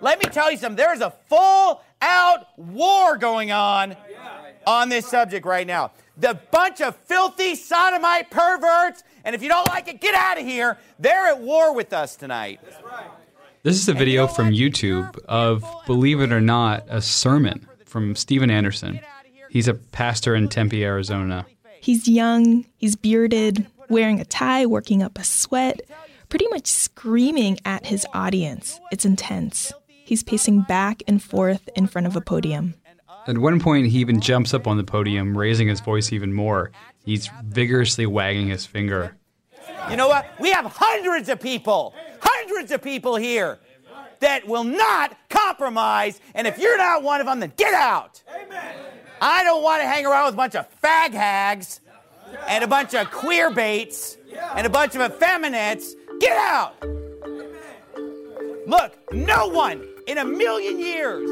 Let me tell you something. There is a full out war going on on this subject right now. The bunch of filthy sodomite perverts, and if you don't like it, get out of here. They're at war with us tonight. This is a video from YouTube of, believe it or not, a sermon from Steven Anderson. He's a pastor in Tempe, Arizona. He's young, he's bearded, wearing a tie, working up a sweat, pretty much screaming at his audience. It's intense. He's pacing back and forth in front of a podium. At one point, he even jumps up on the podium, raising his voice even more. He's vigorously wagging his finger. You know what? We have hundreds of people, hundreds of people here that will not compromise. And if you're not one of them, then get out. I don't want to hang around with a bunch of fag hags and a bunch of queer baits and a bunch of effeminates. Get out. Look, no one in a million years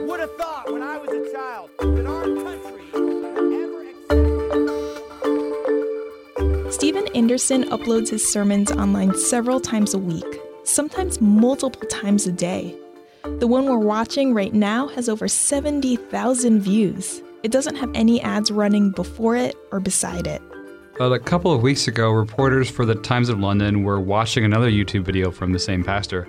would have thought when I was a child that our country would ever accept. Steven Anderson uploads his sermons online several times a week, sometimes multiple times a day. The one we're watching right now has over 70,000 views. It doesn't have any ads running before it or beside it. But a couple of weeks ago, reporters for the Times of London were watching another YouTube video from the same pastor,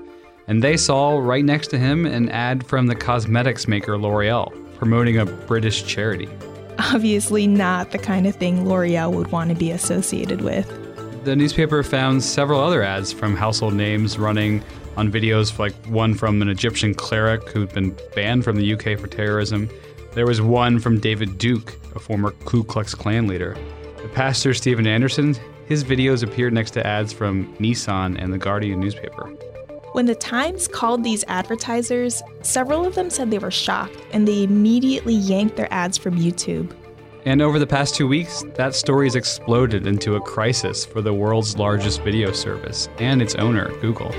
and they saw right next to him an ad from the cosmetics maker L'Oreal promoting a British charity. Obviously, not the kind of thing L'Oreal would want to be associated with. The newspaper found several other ads from household names running on videos, like one from an Egyptian cleric who'd been banned from the UK for terrorism. There was one from David Duke, a former Ku Klux Klan leader. The pastor Steven Anderson, his videos appeared next to ads from Nissan and the Guardian newspaper. When the Times called these advertisers, several of them said they were shocked and they immediately yanked their ads from YouTube. And over the past two weeks, that story has exploded into a crisis for the world's largest video service and its owner, Google.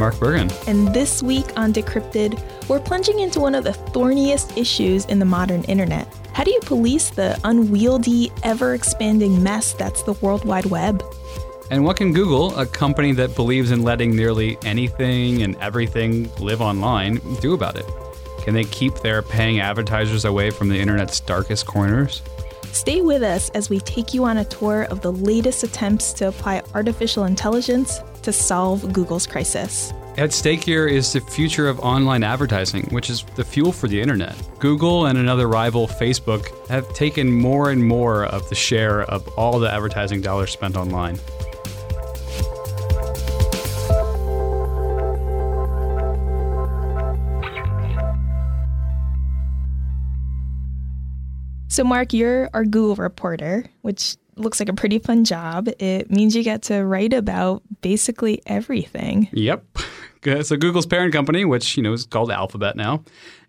Mark Bergen. and this week on Decrypted, we're plunging into one of the thorniest issues in the modern internet. How do you police the unwieldy, ever expanding mess that's the World Wide Web? And what can Google, a company that believes in letting nearly anything and everything live online, do about it? Can they keep their paying advertisers away from the internet's darkest corners? Stay with us as we take you on a tour of the latest attempts to apply artificial intelligence to solve Google's crisis. At stake here is the future of online advertising, which is the fuel for the internet. Google and another rival, Facebook, have taken more and more of the share of all the advertising dollars spent online. So, Mark, you're our Google reporter, which looks like a pretty fun job. It means you get to write about basically everything. Yep. So Google's parent company, which you know is called Alphabet now,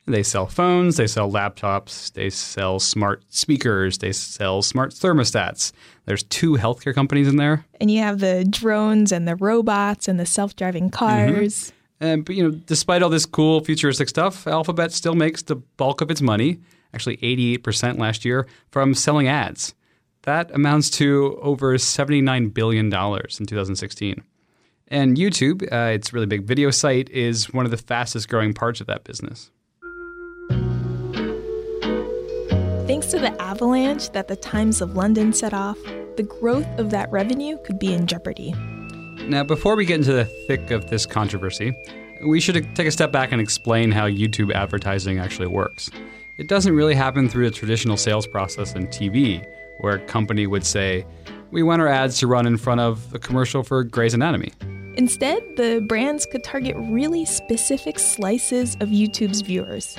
they sell phones, they sell laptops, they sell smart speakers, they sell smart thermostats. There's two healthcare companies in there. And you have the drones and the robots and the self driving cars. Mm-hmm. And but, you know, despite all this cool futuristic stuff, Alphabet still makes the bulk of its money, actually 88% last year, from selling ads. That amounts to over $79 billion in 2016. And YouTube, uh, its really big video site, is one of the fastest growing parts of that business. Thanks to the avalanche that the Times of London set off, the growth of that revenue could be in jeopardy. Now, before we get into the thick of this controversy, we should take a step back and explain how YouTube advertising actually works. It doesn't really happen through the traditional sales process in TV, where a company would say, We want our ads to run in front of a commercial for Grey's Anatomy. Instead, the brands could target really specific slices of YouTube's viewers.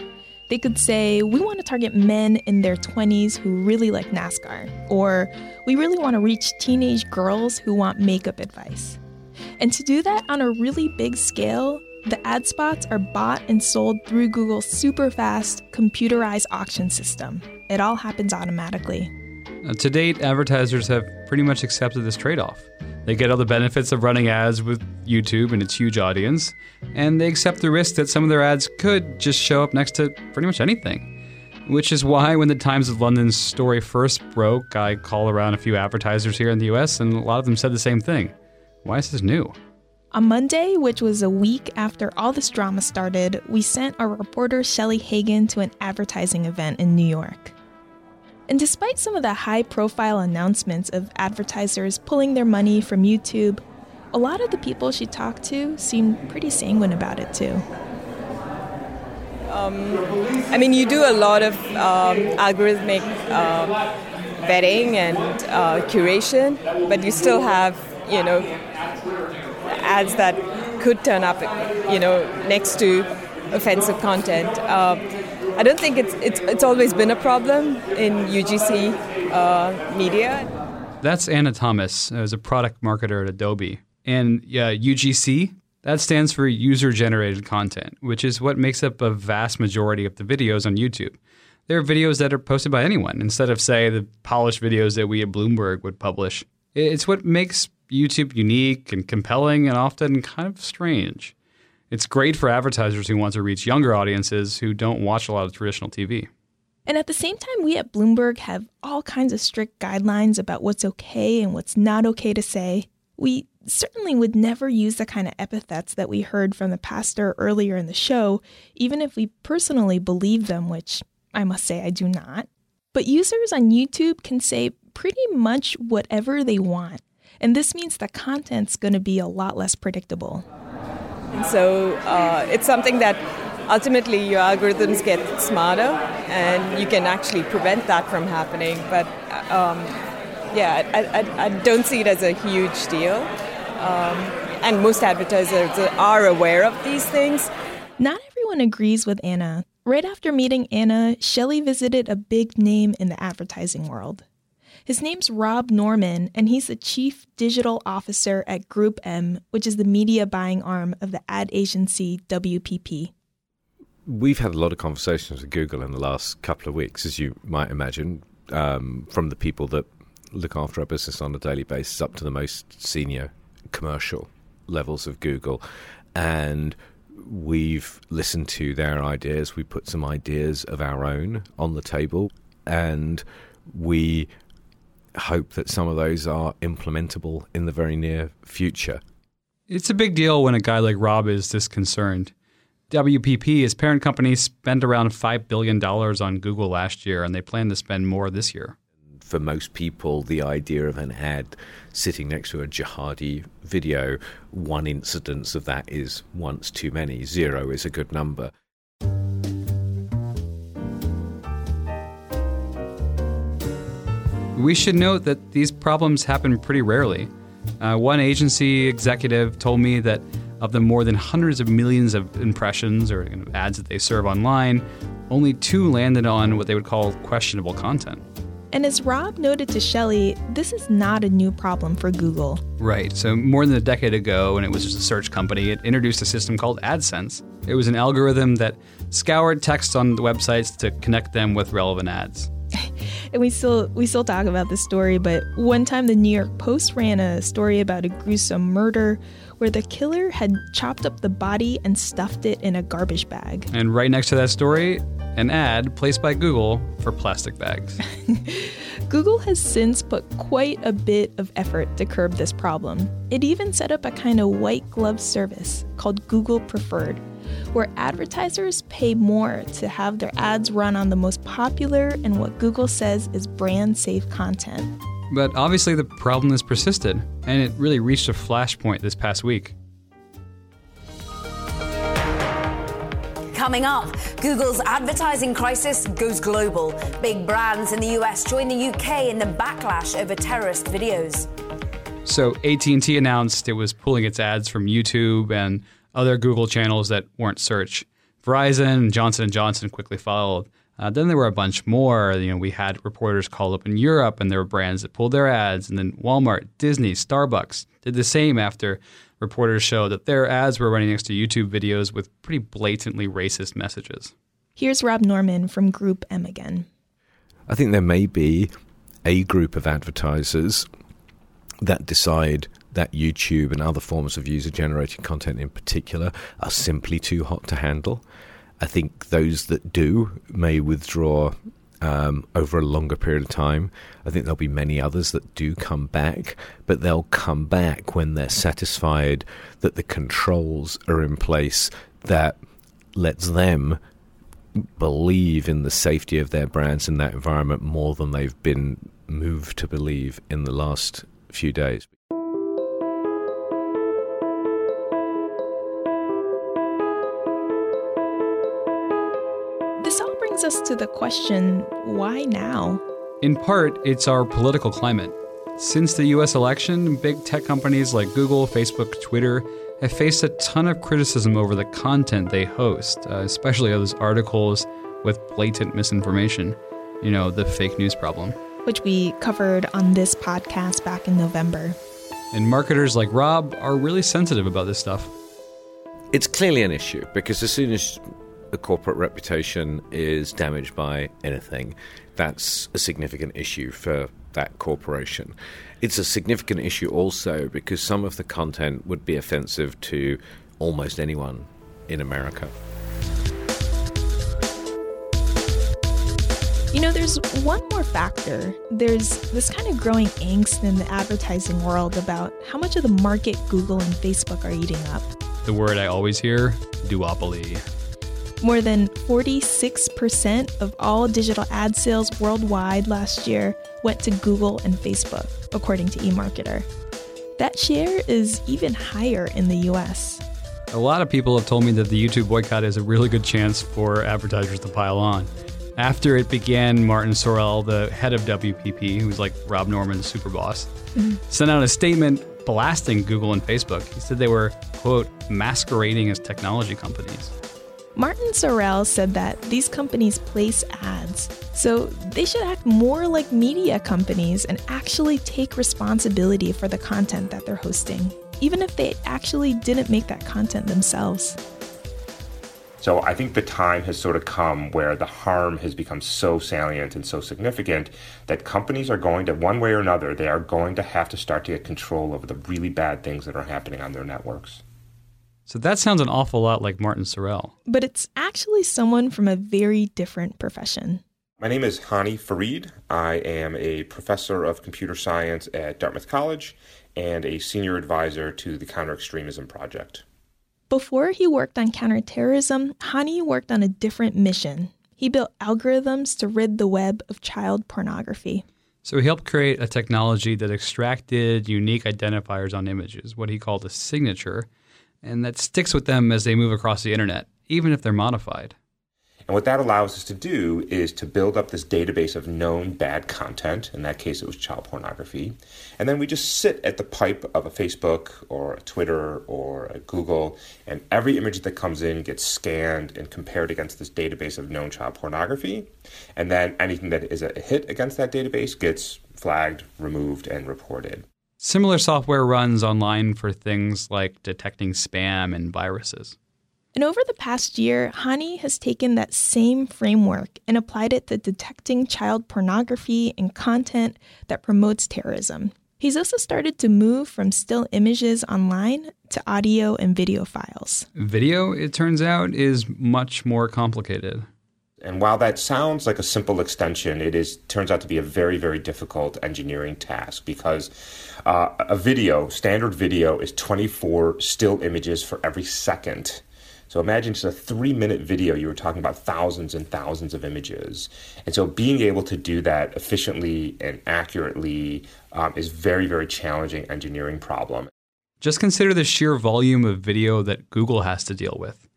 They could say, We want to target men in their 20s who really like NASCAR, or we really want to reach teenage girls who want makeup advice. And to do that on a really big scale, the ad spots are bought and sold through Google's super fast computerized auction system. It all happens automatically. Uh, to date, advertisers have pretty much accepted this trade off. They get all the benefits of running ads with YouTube and its huge audience, and they accept the risk that some of their ads could just show up next to pretty much anything. Which is why, when the Times of London's story first broke, I called around a few advertisers here in the US, and a lot of them said the same thing. Why is this new? On Monday, which was a week after all this drama started, we sent our reporter Shelly Hagan to an advertising event in New York. And despite some of the high profile announcements of advertisers pulling their money from YouTube, a lot of the people she talked to seemed pretty sanguine about it too. Um, I mean, you do a lot of um, algorithmic uh, vetting and uh, curation, but you still have, you know, ads that could turn up, you know, next to offensive content. Uh, I don't think it's, it's, it's always been a problem in UGC uh, media. That's Anna Thomas, as a product marketer at Adobe. And yeah, UGC, that stands for user generated content, which is what makes up a vast majority of the videos on YouTube. There are videos that are posted by anyone instead of, say, the polished videos that we at Bloomberg would publish. It's what makes YouTube unique and compelling and often kind of strange. It's great for advertisers who want to reach younger audiences who don't watch a lot of traditional TV. And at the same time, we at Bloomberg have all kinds of strict guidelines about what's okay and what's not okay to say. We certainly would never use the kind of epithets that we heard from the pastor earlier in the show, even if we personally believe them, which I must say I do not. But users on YouTube can say pretty much whatever they want. And this means the content's going to be a lot less predictable. And so uh, it's something that ultimately your algorithms get smarter and you can actually prevent that from happening. But um, yeah, I, I, I, don't see it as a huge deal. Um, and most advertisers are aware of these things. Not everyone agrees with Anna. Right after meeting Anna, Shelly visited a big name in the advertising world. His name's Rob Norman, and he's the chief digital officer at Group M, which is the media buying arm of the ad agency WPP. We've had a lot of conversations with Google in the last couple of weeks, as you might imagine, um, from the people that look after our business on a daily basis up to the most senior commercial levels of Google. And we've listened to their ideas. We put some ideas of our own on the table. And we hope that some of those are implementable in the very near future. It's a big deal when a guy like Rob is this concerned. WPP, his parent company, spent around $5 billion on Google last year, and they plan to spend more this year. For most people, the idea of an ad sitting next to a jihadi video, one incidence of that is once too many. Zero is a good number. We should note that these problems happen pretty rarely. Uh, one agency executive told me that of the more than hundreds of millions of impressions or you know, ads that they serve online, only two landed on what they would call questionable content. And as Rob noted to Shelly, this is not a new problem for Google. Right. So, more than a decade ago, when it was just a search company, it introduced a system called AdSense. It was an algorithm that scoured text on the websites to connect them with relevant ads and we still we still talk about this story, but one time the New York Post ran a story about a gruesome murder where the killer had chopped up the body and stuffed it in a garbage bag. And right next to that story, an ad placed by Google for plastic bags. Google has since put quite a bit of effort to curb this problem. It even set up a kind of white glove service called Google Preferred where advertisers pay more to have their ads run on the most popular and what Google says is brand safe content. But obviously, the problem has persisted, and it really reached a flashpoint this past week. Coming up, Google's advertising crisis goes global. Big brands in the US join the UK in the backlash over terrorist videos. So AT&T announced it was pulling its ads from YouTube and other Google channels that weren't search. Verizon and Johnson and Johnson quickly followed. Uh, then there were a bunch more. You know, we had reporters called up in Europe, and there were brands that pulled their ads. And then Walmart, Disney, Starbucks did the same after reporters showed that their ads were running next to YouTube videos with pretty blatantly racist messages. Here's Rob Norman from Group M again. I think there may be a group of advertisers that decide that YouTube and other forms of user generated content in particular are simply too hot to handle. I think those that do may withdraw um, over a longer period of time. I think there'll be many others that do come back, but they'll come back when they're satisfied that the controls are in place that lets them believe in the safety of their brands in that environment more than they've been moved to believe in the last few days. Brings us to the question why now? In part, it's our political climate. Since the US election, big tech companies like Google, Facebook, Twitter have faced a ton of criticism over the content they host, uh, especially those articles with blatant misinformation. You know, the fake news problem. Which we covered on this podcast back in November. And marketers like Rob are really sensitive about this stuff. It's clearly an issue because as soon as a corporate reputation is damaged by anything, that's a significant issue for that corporation. It's a significant issue also because some of the content would be offensive to almost anyone in America. You know, there's one more factor. There's this kind of growing angst in the advertising world about how much of the market Google and Facebook are eating up. The word I always hear duopoly. More than 46% of all digital ad sales worldwide last year went to Google and Facebook, according to eMarketer. That share is even higher in the US. A lot of people have told me that the YouTube boycott is a really good chance for advertisers to pile on. After it began, Martin Sorrell, the head of WPP, who's like Rob Norman's super boss, mm-hmm. sent out a statement blasting Google and Facebook. He said they were, quote, masquerading as technology companies. Martin Sorrell said that these companies place ads, so they should act more like media companies and actually take responsibility for the content that they're hosting, even if they actually didn't make that content themselves. So I think the time has sort of come where the harm has become so salient and so significant that companies are going to, one way or another, they are going to have to start to get control over the really bad things that are happening on their networks. So that sounds an awful lot like Martin Sorrell. But it's actually someone from a very different profession. My name is Hani Farid. I am a professor of computer science at Dartmouth College and a senior advisor to the Counter Extremism Project. Before he worked on counterterrorism, Hani worked on a different mission. He built algorithms to rid the web of child pornography. So he helped create a technology that extracted unique identifiers on images, what he called a signature, and that sticks with them as they move across the internet, even if they're modified. And what that allows us to do is to build up this database of known bad content. In that case, it was child pornography. And then we just sit at the pipe of a Facebook or a Twitter or a Google, and every image that comes in gets scanned and compared against this database of known child pornography. And then anything that is a hit against that database gets flagged, removed, and reported. Similar software runs online for things like detecting spam and viruses. And over the past year, Hani has taken that same framework and applied it to detecting child pornography and content that promotes terrorism. He's also started to move from still images online to audio and video files. Video, it turns out, is much more complicated. And while that sounds like a simple extension, it is turns out to be a very, very difficult engineering task because uh, a video, standard video, is 24 still images for every second. So imagine just a three minute video, you were talking about thousands and thousands of images. And so being able to do that efficiently and accurately um, is very, very challenging engineering problem. Just consider the sheer volume of video that Google has to deal with.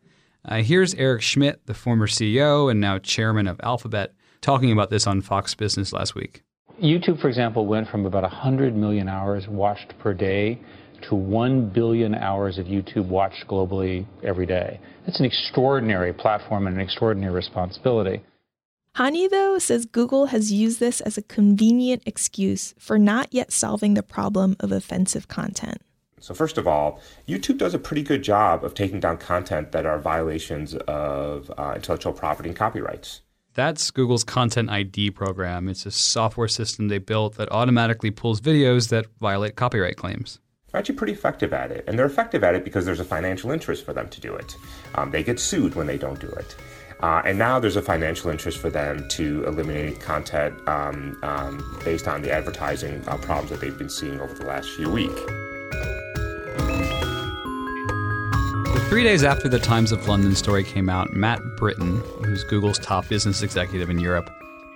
Uh, here's Eric Schmidt, the former CEO and now chairman of Alphabet, talking about this on Fox Business last week. YouTube, for example, went from about 100 million hours watched per day to 1 billion hours of YouTube watched globally every day. That's an extraordinary platform and an extraordinary responsibility. Hani, though, says Google has used this as a convenient excuse for not yet solving the problem of offensive content. So, first of all, YouTube does a pretty good job of taking down content that are violations of uh, intellectual property and copyrights. That's Google's Content ID program. It's a software system they built that automatically pulls videos that violate copyright claims. They're actually pretty effective at it. And they're effective at it because there's a financial interest for them to do it. Um, they get sued when they don't do it. Uh, and now there's a financial interest for them to eliminate content um, um, based on the advertising uh, problems that they've been seeing over the last few weeks. Three days after the Times of London story came out, Matt Brittin, who's Google's top business executive in Europe,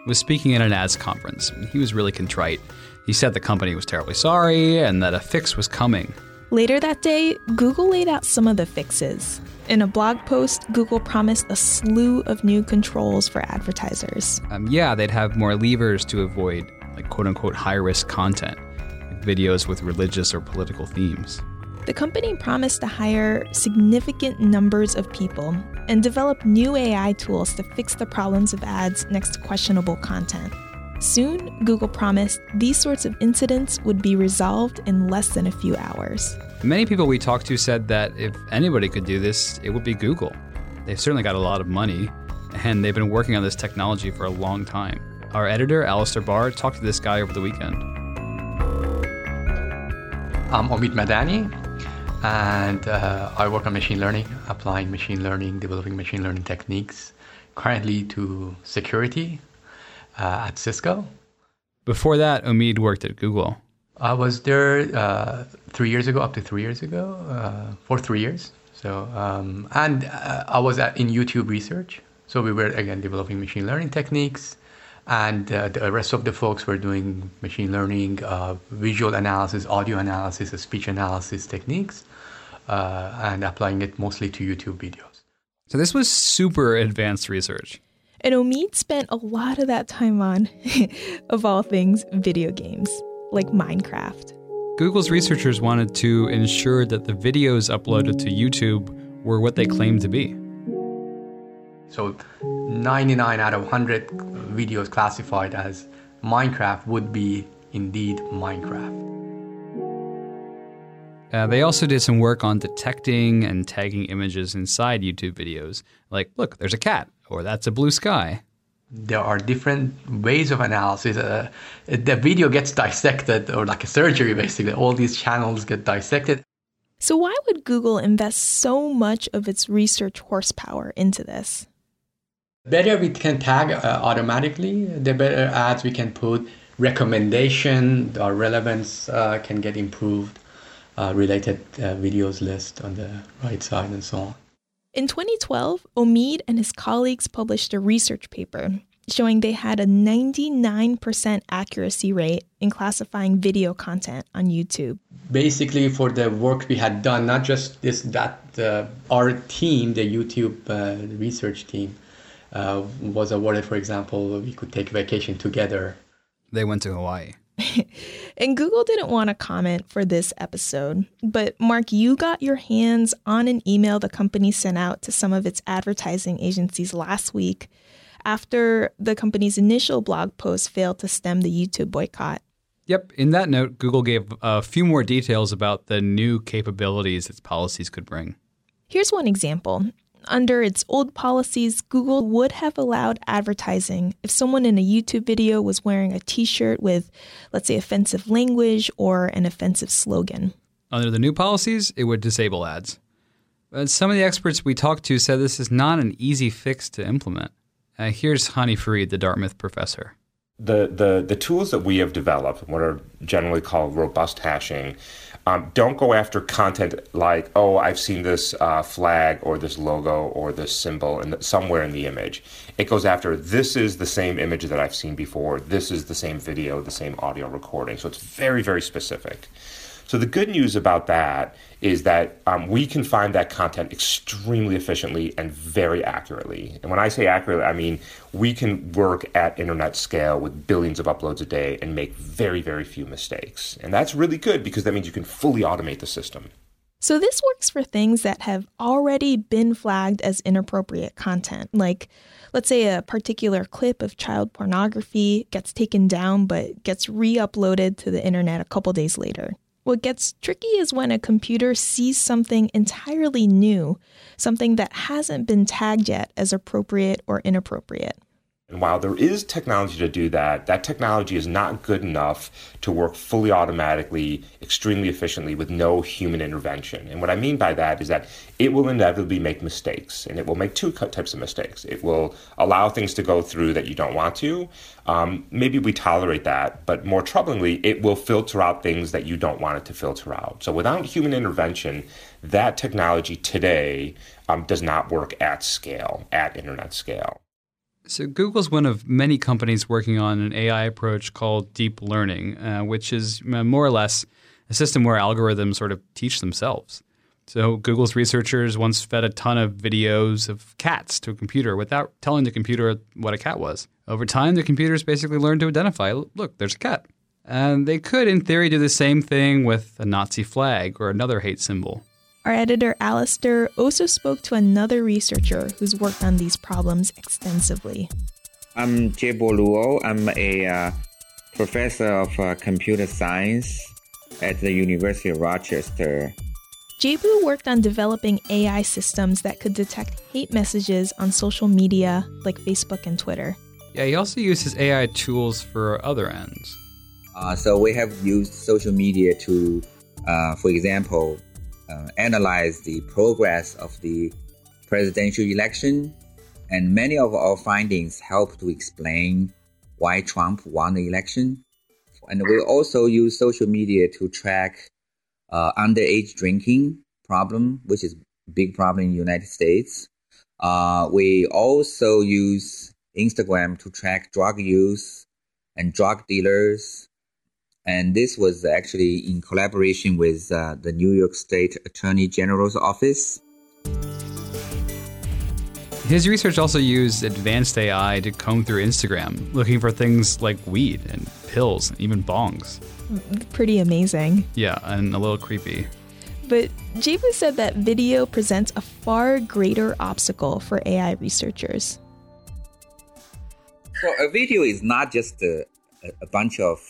was speaking at an ads conference. He was really contrite. He said the company was terribly sorry and that a fix was coming. Later that day, Google laid out some of the fixes. In a blog post, Google promised a slew of new controls for advertisers. Um, yeah, they'd have more levers to avoid, like quote unquote, high risk content, like videos with religious or political themes. The company promised to hire significant numbers of people and develop new AI tools to fix the problems of ads next to questionable content. Soon, Google promised these sorts of incidents would be resolved in less than a few hours. Many people we talked to said that if anybody could do this, it would be Google. They've certainly got a lot of money, and they've been working on this technology for a long time. Our editor, Alistair Barr, talked to this guy over the weekend. I'm Omid Madani, and uh, I work on machine learning, applying machine learning, developing machine learning techniques, currently to security uh, at Cisco. Before that, Omid worked at Google. I was there uh, three years ago, up to three years ago, uh, for three years. So, um, and uh, I was at, in YouTube research. So we were again developing machine learning techniques, and uh, the rest of the folks were doing machine learning, uh, visual analysis, audio analysis, speech analysis techniques, uh, and applying it mostly to YouTube videos. So this was super advanced research. And Omid spent a lot of that time on, of all things, video games, like Minecraft. Google's researchers wanted to ensure that the videos uploaded to YouTube were what they claimed to be. So 99 out of 100 videos classified as Minecraft would be indeed Minecraft. Uh, they also did some work on detecting and tagging images inside YouTube videos. Like, look, there's a cat, or that's a blue sky. There are different ways of analysis. Uh, the video gets dissected, or like a surgery, basically. All these channels get dissected. So, why would Google invest so much of its research horsepower into this? The better we can tag uh, automatically, the better ads we can put. Recommendation, our relevance uh, can get improved uh, related uh, videos list on the right side and so on. In 2012, Omid and his colleagues published a research paper showing they had a 99% accuracy rate in classifying video content on YouTube. Basically, for the work we had done, not just this, that uh, our team, the YouTube uh, research team, uh, was awarded, for example, we could take vacation together. They went to Hawaii. and Google didn't want to comment for this episode, but Mark, you got your hands on an email the company sent out to some of its advertising agencies last week after the company's initial blog post failed to stem the YouTube boycott. Yep. In that note, Google gave a few more details about the new capabilities its policies could bring. Here's one example. Under its old policies, Google would have allowed advertising if someone in a YouTube video was wearing a t shirt with, let's say, offensive language or an offensive slogan. Under the new policies, it would disable ads. But some of the experts we talked to said this is not an easy fix to implement. Uh, here's Hani Farid, the Dartmouth professor. The, the, the tools that we have developed, what are generally called robust hashing, um, don't go after content like, oh, I've seen this uh, flag or this logo or this symbol in the, somewhere in the image. It goes after this is the same image that I've seen before. This is the same video, the same audio recording. So it's very, very specific. So the good news about that is that um, we can find that content extremely efficiently and very accurately. And when I say accurately, I mean we can work at internet scale with billions of uploads a day and make very, very few mistakes. And that's really good because that means you can fully automate the system. So this works for things that have already been flagged as inappropriate content, like let's say a particular clip of child pornography gets taken down but gets re-uploaded to the internet a couple days later. What gets tricky is when a computer sees something entirely new, something that hasn't been tagged yet as appropriate or inappropriate. And while there is technology to do that, that technology is not good enough to work fully automatically, extremely efficiently with no human intervention. And what I mean by that is that it will inevitably make mistakes, and it will make two types of mistakes. It will allow things to go through that you don't want to. Um, maybe we tolerate that, but more troublingly, it will filter out things that you don't want it to filter out. So without human intervention, that technology today um, does not work at scale, at internet scale. So, Google's one of many companies working on an AI approach called deep learning, uh, which is uh, more or less a system where algorithms sort of teach themselves. So, Google's researchers once fed a ton of videos of cats to a computer without telling the computer what a cat was. Over time, the computers basically learned to identify look, there's a cat. And they could, in theory, do the same thing with a Nazi flag or another hate symbol. Our editor Alistair also spoke to another researcher who's worked on these problems extensively. I'm Jiebo Luo. I'm a uh, professor of uh, computer science at the University of Rochester. Jiebo worked on developing AI systems that could detect hate messages on social media like Facebook and Twitter. Yeah, he also uses AI tools for other ends. Uh, so we have used social media to, uh, for example, uh, analyze the progress of the presidential election, and many of our findings help to explain why Trump won the election. And we also use social media to track uh, underage drinking problem, which is a big problem in the United States. Uh, we also use Instagram to track drug use and drug dealers and this was actually in collaboration with uh, the New York State Attorney General's office. His research also used advanced AI to comb through Instagram, looking for things like weed and pills, and even bongs. Pretty amazing. Yeah, and a little creepy. But Jiebo said that video presents a far greater obstacle for AI researchers. So, a video is not just a, a bunch of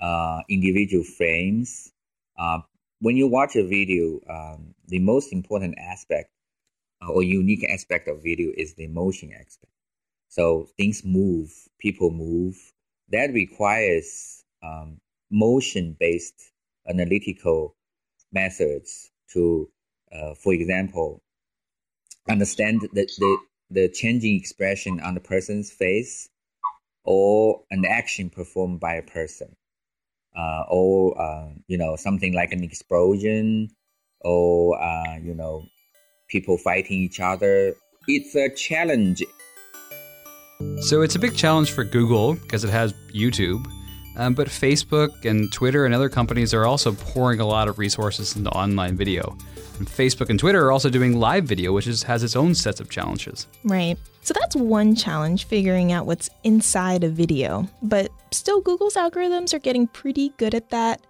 uh, individual frames. Uh, when you watch a video, um, the most important aspect uh, or unique aspect of video is the motion aspect. So things move, people move. That requires um, motion-based analytical methods to, uh, for example, understand the, the, the changing expression on the person's face or an action performed by a person uh, or uh, you know something like an explosion or uh, you know people fighting each other. It's a challenge. So it's a big challenge for google because it has youtube um, but facebook and twitter and other companies are also pouring a lot of resources into online video. And facebook and twitter are also doing live video which is, has its own sets of challenges. Right so that's one challenge, figuring out what's inside a video. But still, Google's algorithms are getting pretty good at that.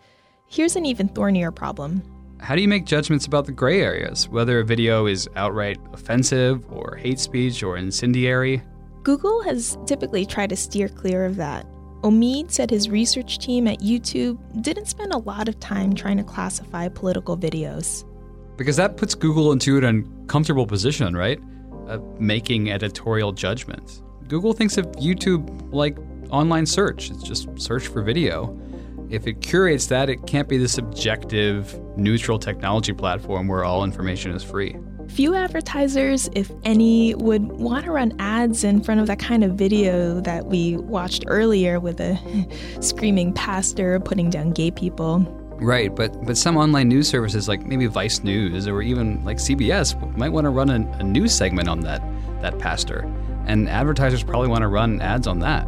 Here's an even thornier problem. How do you make judgments about the gray areas, whether a video is outright offensive or hate speech or incendiary? Google has typically tried to steer clear of that. Omid said his research team at YouTube didn't spend a lot of time trying to classify political videos. Because that puts Google into an uncomfortable position, right? Making editorial judgments. Google thinks of YouTube like online search, it's just search for video. If it curates that, it can't be the subjective, neutral technology platform where all information is free. Few advertisers, if any, would want to run ads in front of that kind of video that we watched earlier with a screaming pastor putting down gay people. Right, but but some online news services like maybe Vice News or even like CBS might want to run a, a news segment on that that pastor, and advertisers probably want to run ads on that.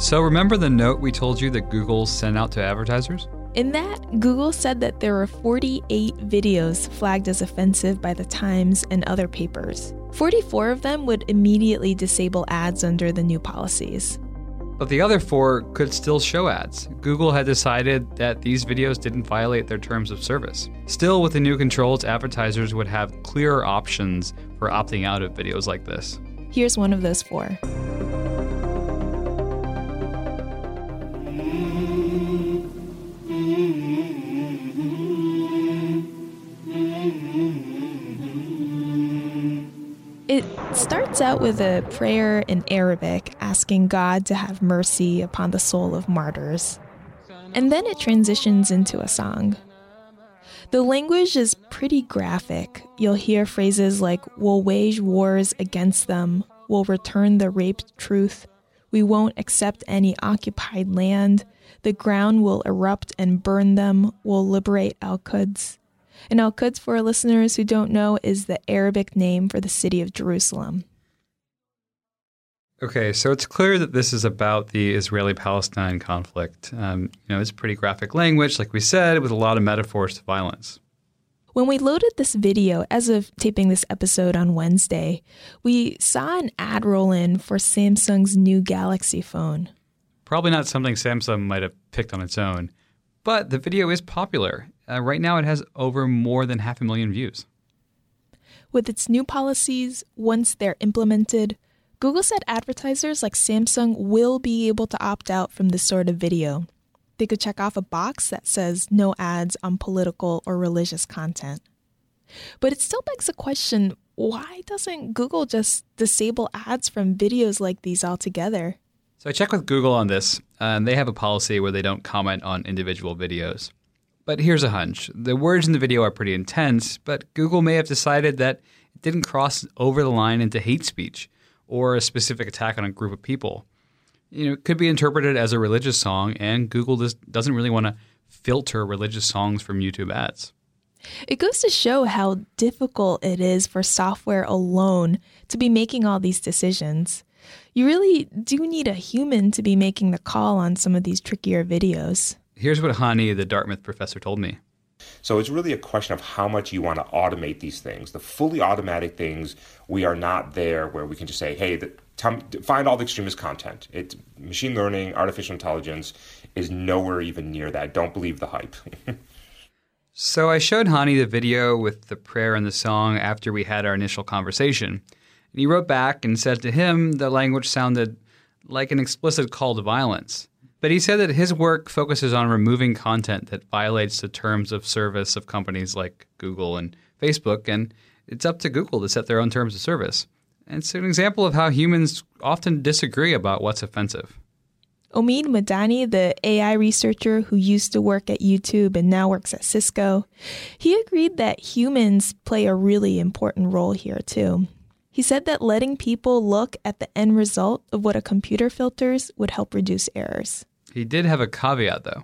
So remember the note we told you that Google sent out to advertisers? In that, Google said that there were 48 videos flagged as offensive by the Times and other papers. 44 of them would immediately disable ads under the new policies. But the other four could still show ads. Google had decided that these videos didn't violate their terms of service. Still, with the new controls, advertisers would have clearer options for opting out of videos like this. Here's one of those four. Starts out with a prayer in Arabic asking God to have mercy upon the soul of martyrs. And then it transitions into a song. The language is pretty graphic. You'll hear phrases like, We'll wage wars against them, we'll return the raped truth, we won't accept any occupied land, the ground will erupt and burn them, we'll liberate Al Quds. And Al Quds, for our listeners who don't know, is the Arabic name for the city of Jerusalem. Okay, so it's clear that this is about the Israeli-Palestine conflict. Um, you know, it's pretty graphic language, like we said, with a lot of metaphors to violence. When we loaded this video, as of taping this episode on Wednesday, we saw an ad roll in for Samsung's new Galaxy phone. Probably not something Samsung might have picked on its own, but the video is popular. Uh, right now, it has over more than half a million views. With its new policies, once they're implemented, Google said advertisers like Samsung will be able to opt out from this sort of video. They could check off a box that says no ads on political or religious content. But it still begs the question why doesn't Google just disable ads from videos like these altogether? So I checked with Google on this, and they have a policy where they don't comment on individual videos. But here's a hunch the words in the video are pretty intense, but Google may have decided that it didn't cross over the line into hate speech or a specific attack on a group of people. You know, it could be interpreted as a religious song, and Google just doesn't really want to filter religious songs from YouTube ads. It goes to show how difficult it is for software alone to be making all these decisions. You really do need a human to be making the call on some of these trickier videos. Here's what Hani, the Dartmouth professor, told me. So it's really a question of how much you want to automate these things. The fully automatic things, we are not there where we can just say, hey, the, find all the extremist content. It's machine learning, artificial intelligence is nowhere even near that. Don't believe the hype. so I showed Hani the video with the prayer and the song after we had our initial conversation. And he wrote back and said to him the language sounded like an explicit call to violence. But he said that his work focuses on removing content that violates the terms of service of companies like Google and Facebook, and it's up to Google to set their own terms of service. It's an example of how humans often disagree about what's offensive. Omid Madani, the AI researcher who used to work at YouTube and now works at Cisco, he agreed that humans play a really important role here too. He said that letting people look at the end result of what a computer filters would help reduce errors. He did have a caveat, though.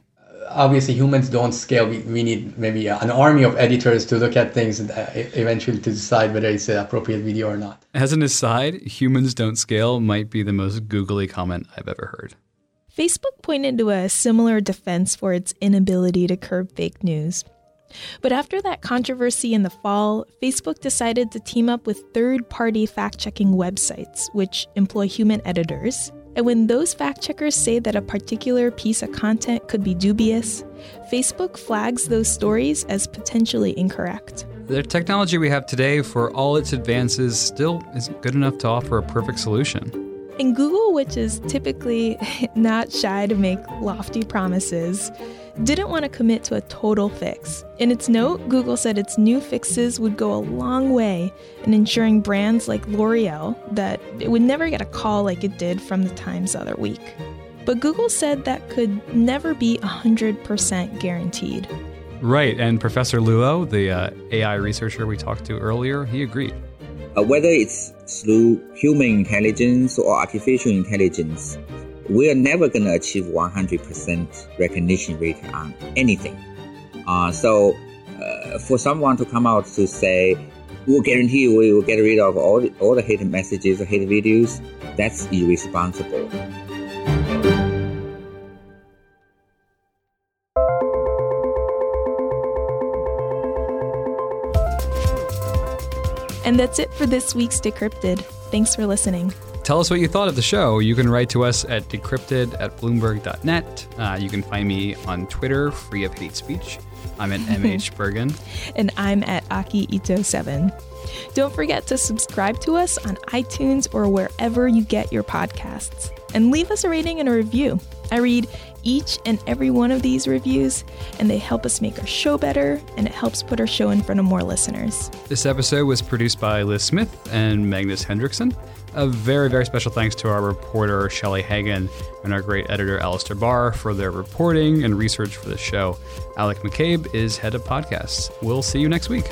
Obviously, humans don't scale. We, we need maybe an army of editors to look at things and uh, eventually to decide whether it's an appropriate video or not. As an aside, humans don't scale might be the most googly comment I've ever heard. Facebook pointed to a similar defense for its inability to curb fake news. But after that controversy in the fall, Facebook decided to team up with third party fact checking websites, which employ human editors, and when those fact checkers say that a particular piece of content could be dubious, Facebook flags those stories as potentially incorrect. The technology we have today, for all its advances, still isn't good enough to offer a perfect solution. And Google, which is typically not shy to make lofty promises, didn't want to commit to a total fix. In its note, Google said its new fixes would go a long way in ensuring brands like L'Oreal that it would never get a call like it did from the Times the other week. But Google said that could never be 100% guaranteed. Right, and Professor Luo, the uh, AI researcher we talked to earlier, he agreed. Uh, whether it's through human intelligence or artificial intelligence, we are never going to achieve 100% recognition rate on anything. Uh, so, uh, for someone to come out to say, we'll guarantee we will get rid of all the, all the hate messages or hate videos, that's irresponsible. And that's it for this week's Decrypted. Thanks for listening. Tell us what you thought of the show. You can write to us at decrypted at bloomberg.net. Uh, you can find me on Twitter, free of hate speech. I'm at MH Bergen. and I'm at Aki Ito7. Don't forget to subscribe to us on iTunes or wherever you get your podcasts. And leave us a rating and a review. I read each and every one of these reviews, and they help us make our show better, and it helps put our show in front of more listeners. This episode was produced by Liz Smith and Magnus Henriksson. A very, very special thanks to our reporter, Shelly Hagan, and our great editor, Alistair Barr, for their reporting and research for this show. Alec McCabe is head of podcasts. We'll see you next week.